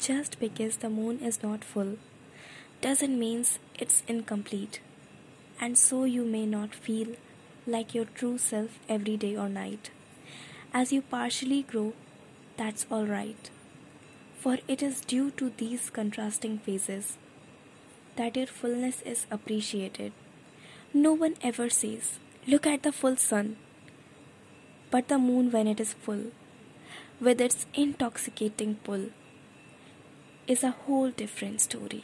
just because the moon is not full doesn't mean it's incomplete. And so you may not feel like your true self every day or night. As you partially grow, that's all right. For it is due to these contrasting phases that your fullness is appreciated. No one ever says, Look at the full sun. But the moon, when it is full, with its intoxicating pull, is a whole different story.